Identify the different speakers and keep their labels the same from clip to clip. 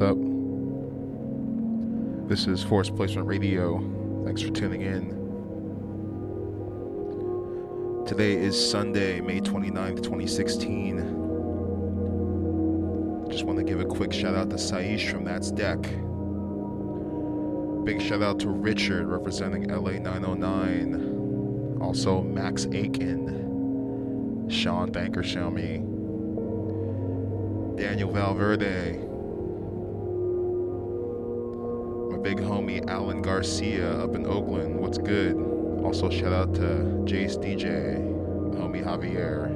Speaker 1: Up? This is Force Placement Radio. Thanks for tuning in. Today is Sunday, May 29th, 2016. Just want to give a quick shout out to Saish from That's Deck. Big shout out to Richard representing LA 909. Also, Max Aiken, Sean Banker Daniel Valverde, big homie Alan Garcia up in Oakland. What's good? Also, shout out to Jace DJ, homie Javier.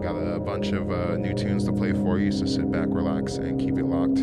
Speaker 1: Got a bunch of uh, new tunes to play for you, so sit back, relax, and keep it locked.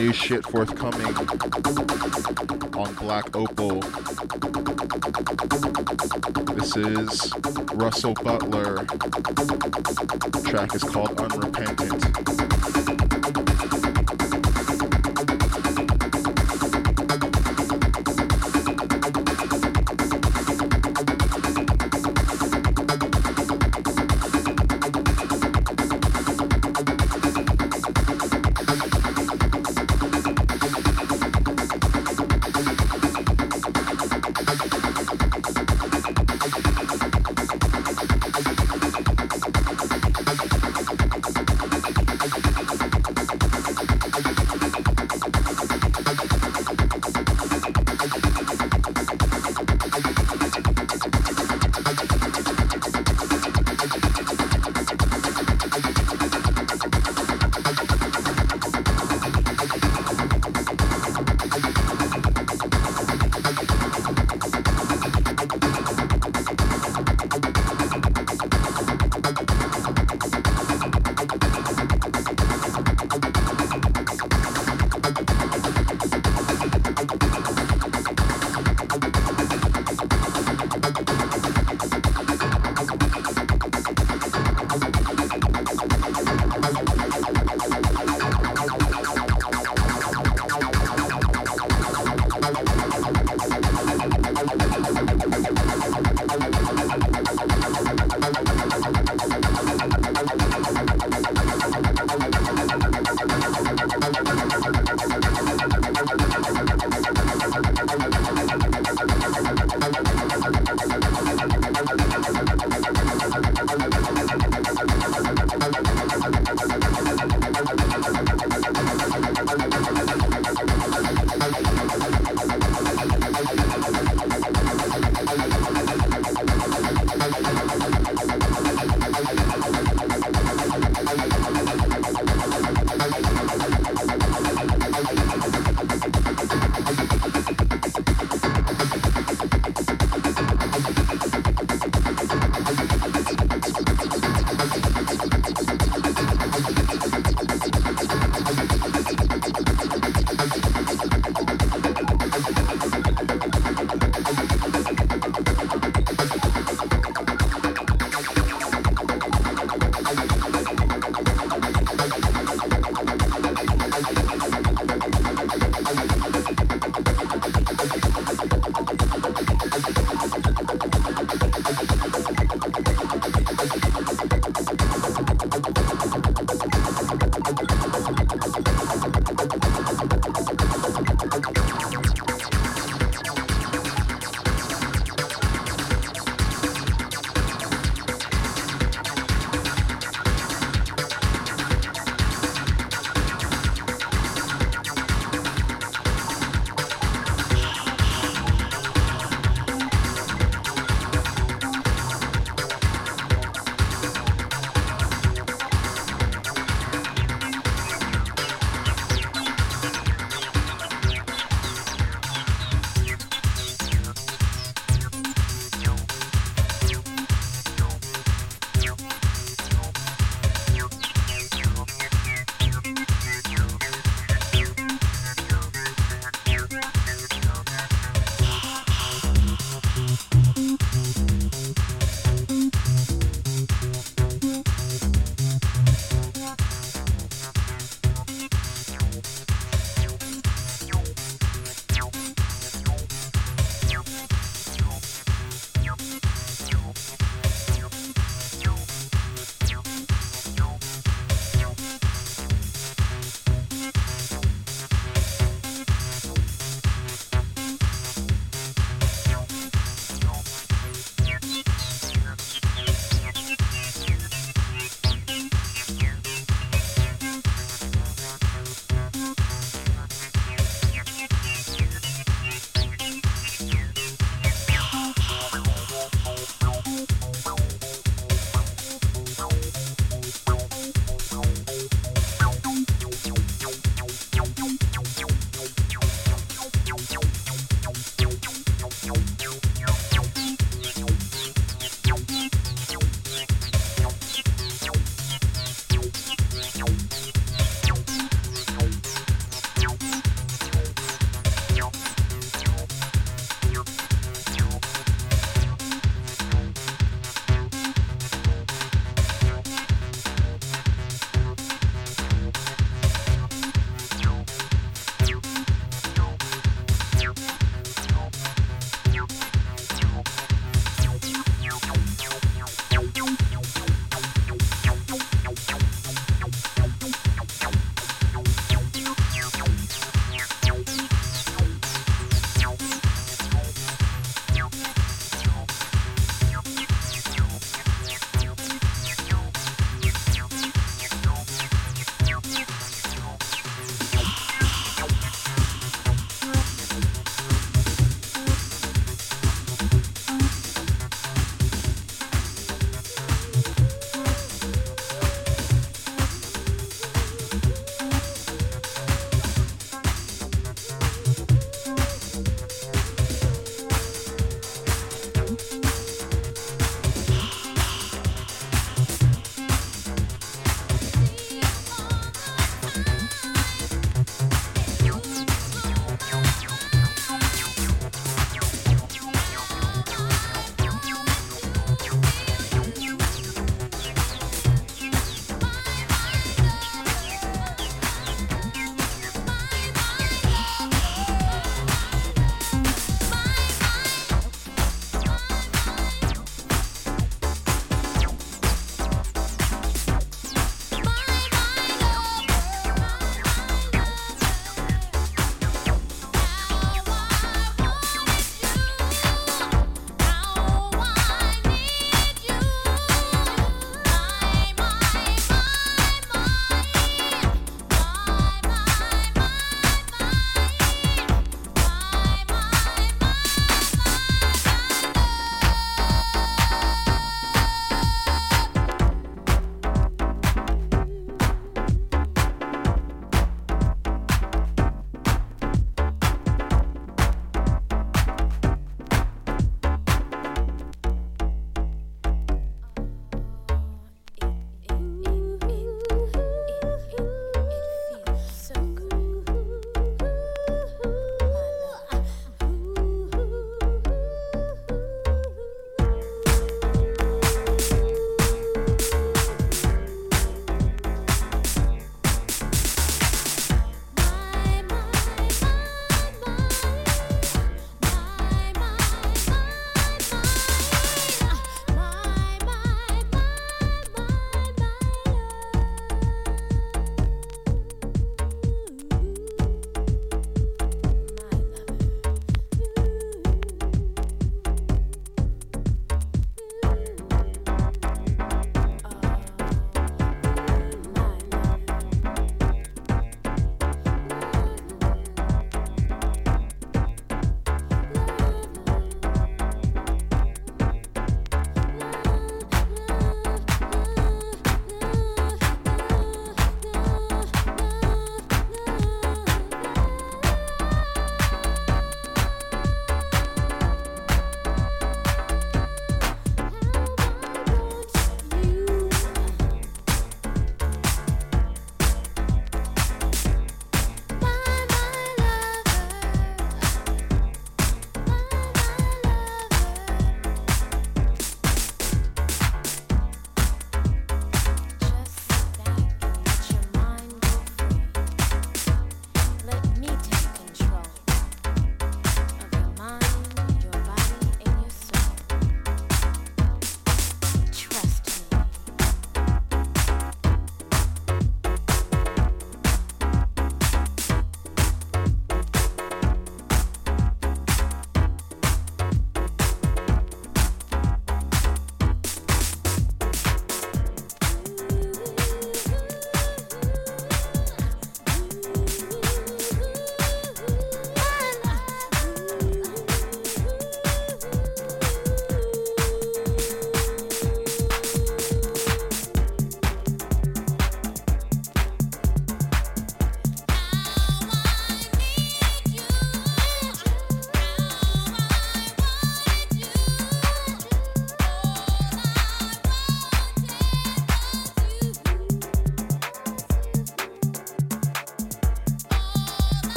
Speaker 1: New shit forthcoming on Black Opal. This is Russell Butler. The track is called Unrepentant.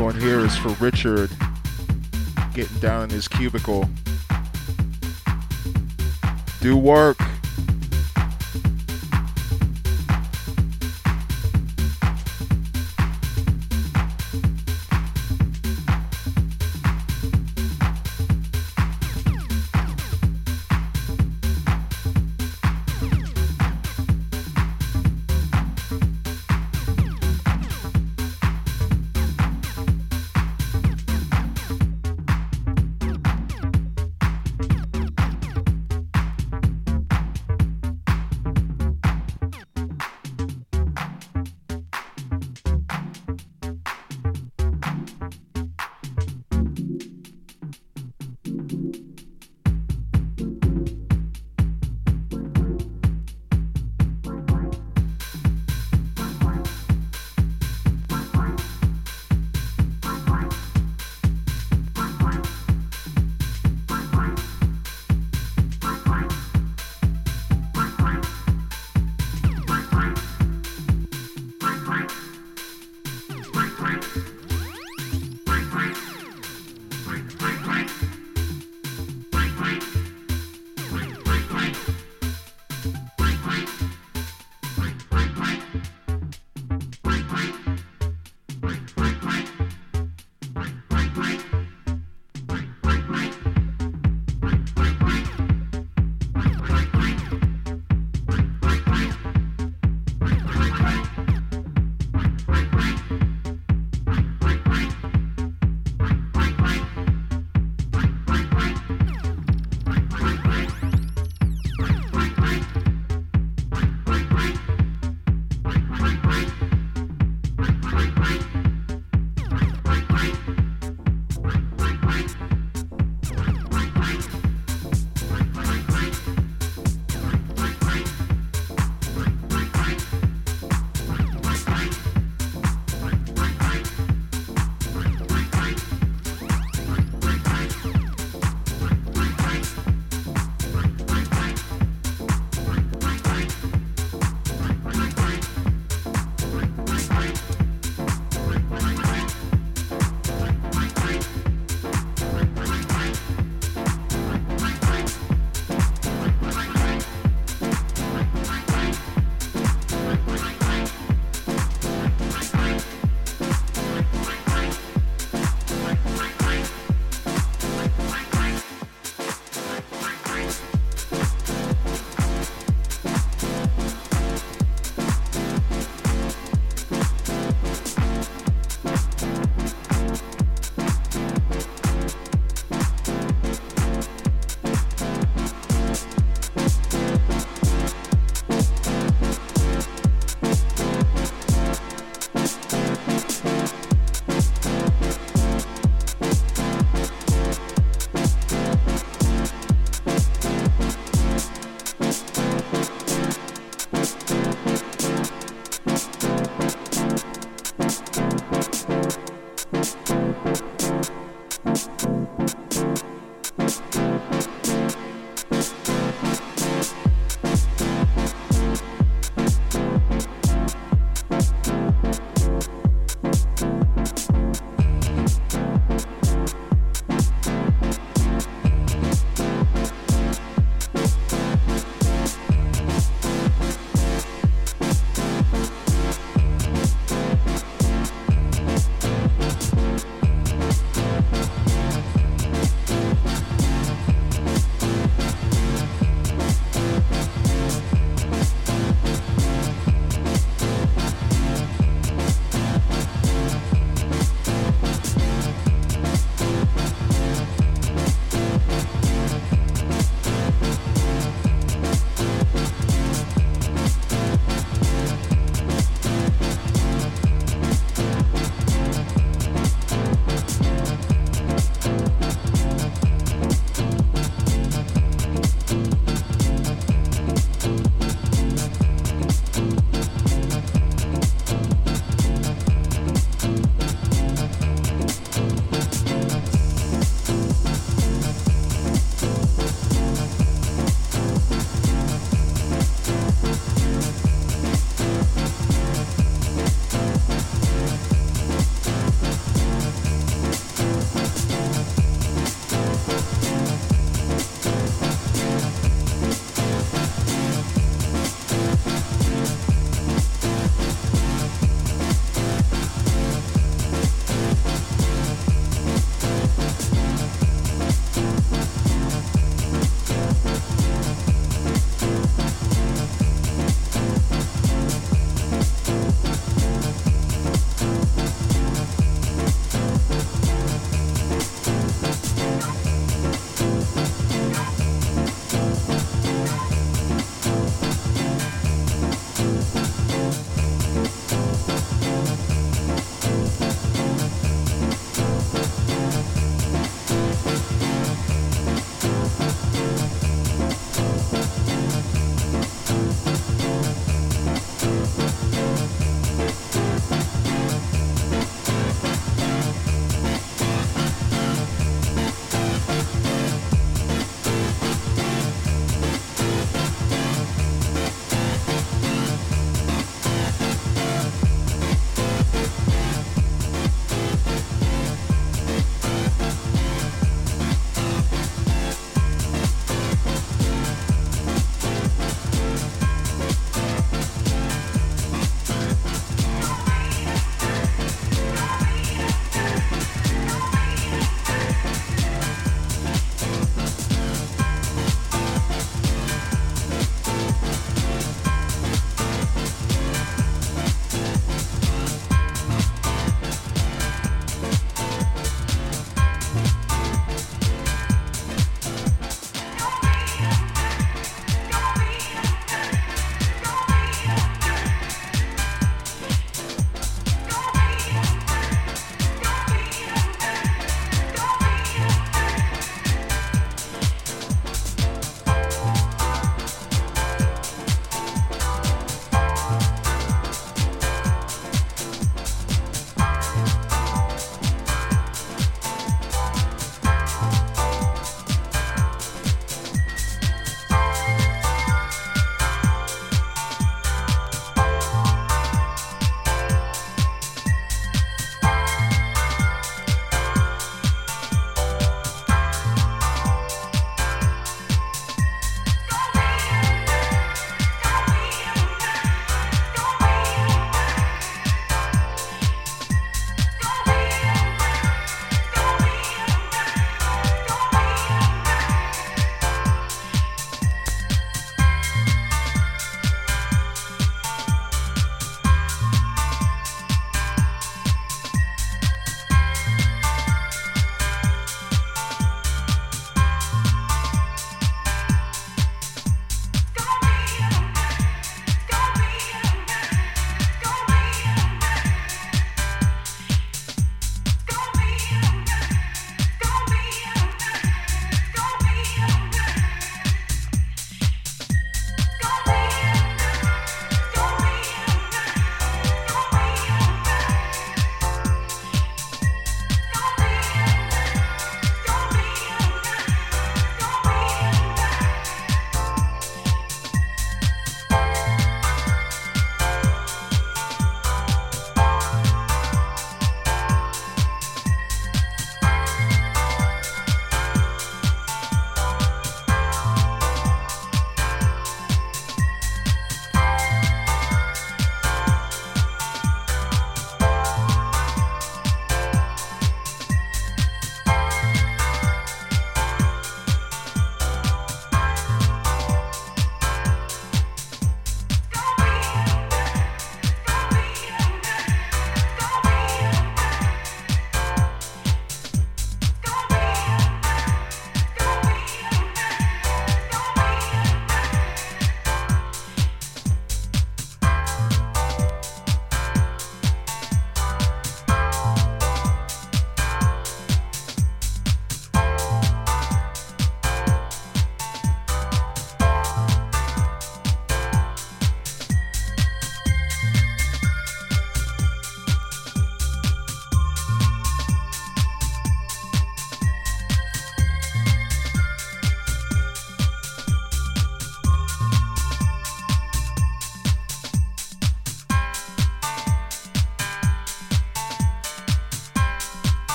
Speaker 1: One here is for Richard getting down in his cubicle. Do work.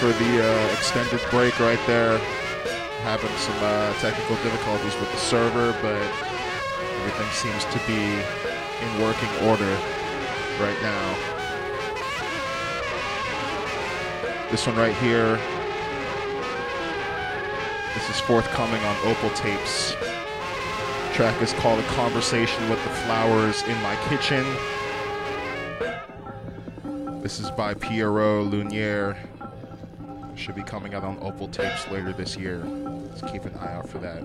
Speaker 1: For the uh, extended break right there. Having some uh, technical difficulties with the server, but everything seems to be in working order right now. This one right here. This is forthcoming on Opal Tapes. track is called A Conversation with the Flowers in My Kitchen. This is by Pierrot Lunier. Should be coming out on Opal Tapes later this year. Let's keep an eye out for that.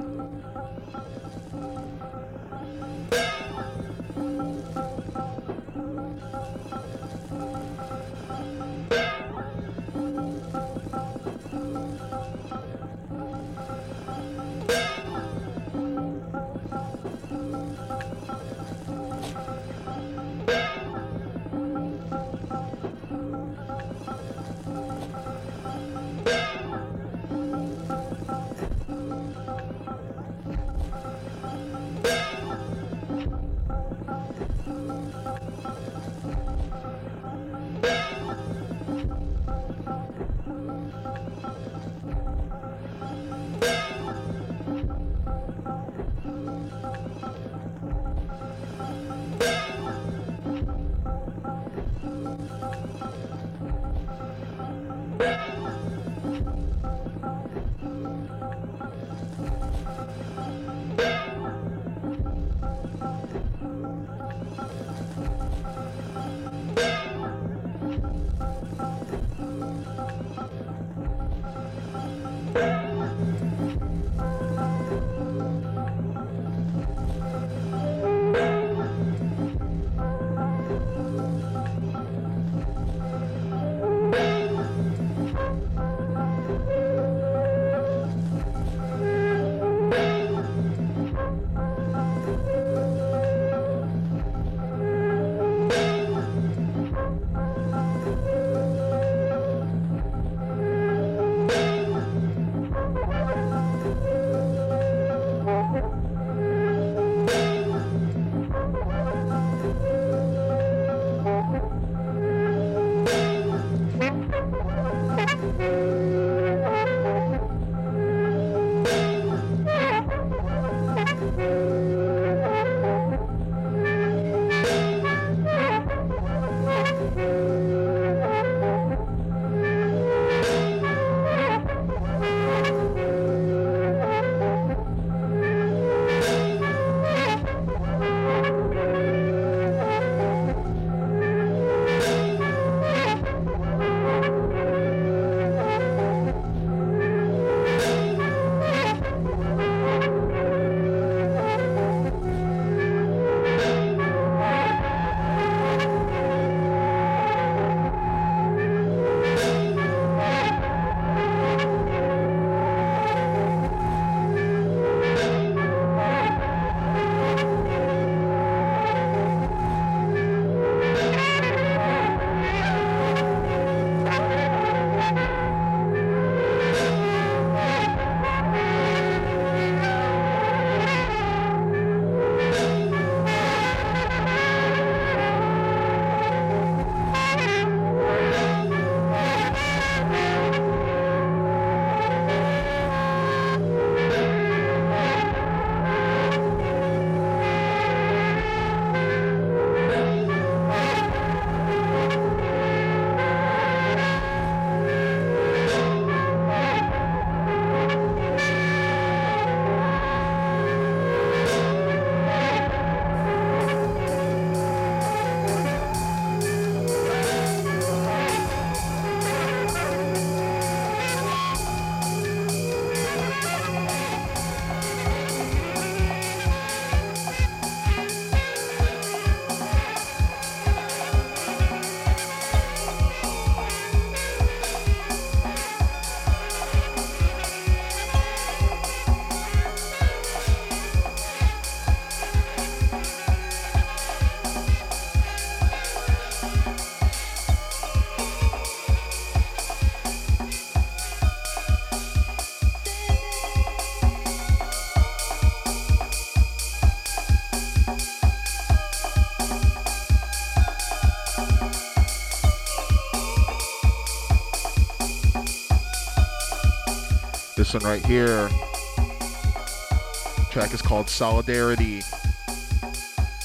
Speaker 1: One right here. The Track is called Solidarity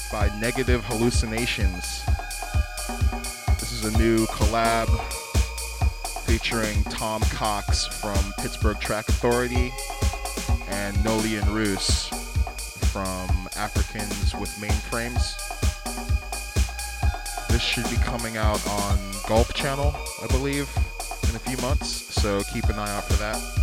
Speaker 1: by Negative Hallucinations. This is a new collab featuring Tom Cox from Pittsburgh Track Authority and Noleian Reusse from Africans with Mainframes. This should be coming out on Gulp Channel, I believe, in a few months, so keep an eye out for that.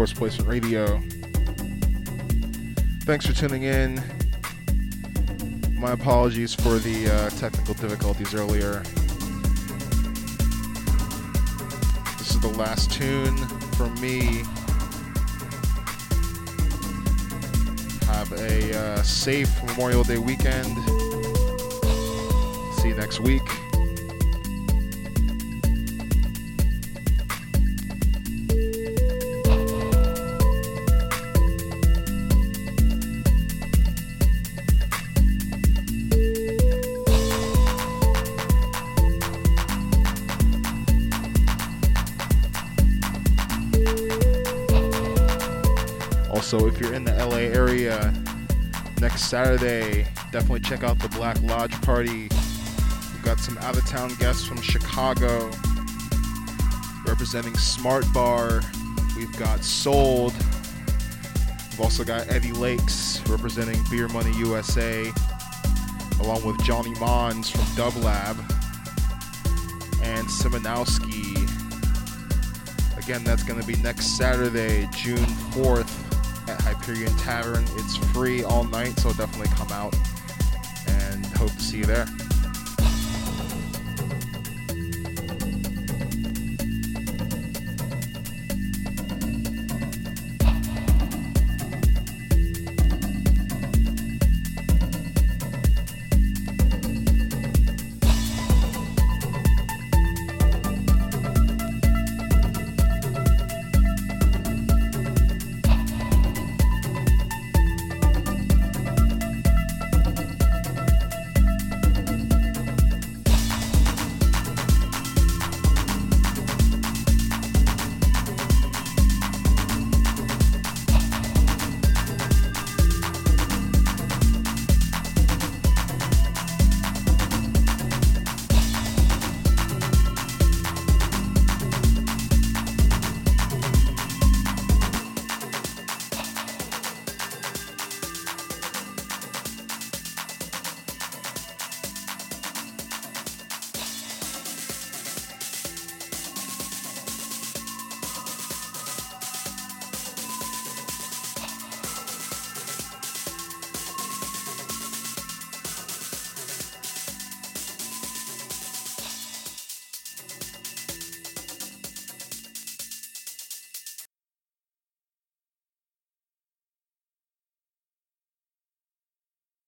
Speaker 1: Force Placement Radio. Thanks for tuning in. My apologies for the uh, technical difficulties earlier. This is the last tune from me. Have a uh, safe Memorial Day weekend. See you next week. Saturday, definitely check out the Black Lodge Party. We've got some out of town guests from Chicago representing Smart Bar. We've got Sold. We've also got Eddie Lakes representing Beer Money USA, along with Johnny Mons from Dub Lab and Simonowski. Again, that's going to be next Saturday, June 4th at Hyperion Tavern. It's free all night, so definitely come out and hope to see you there.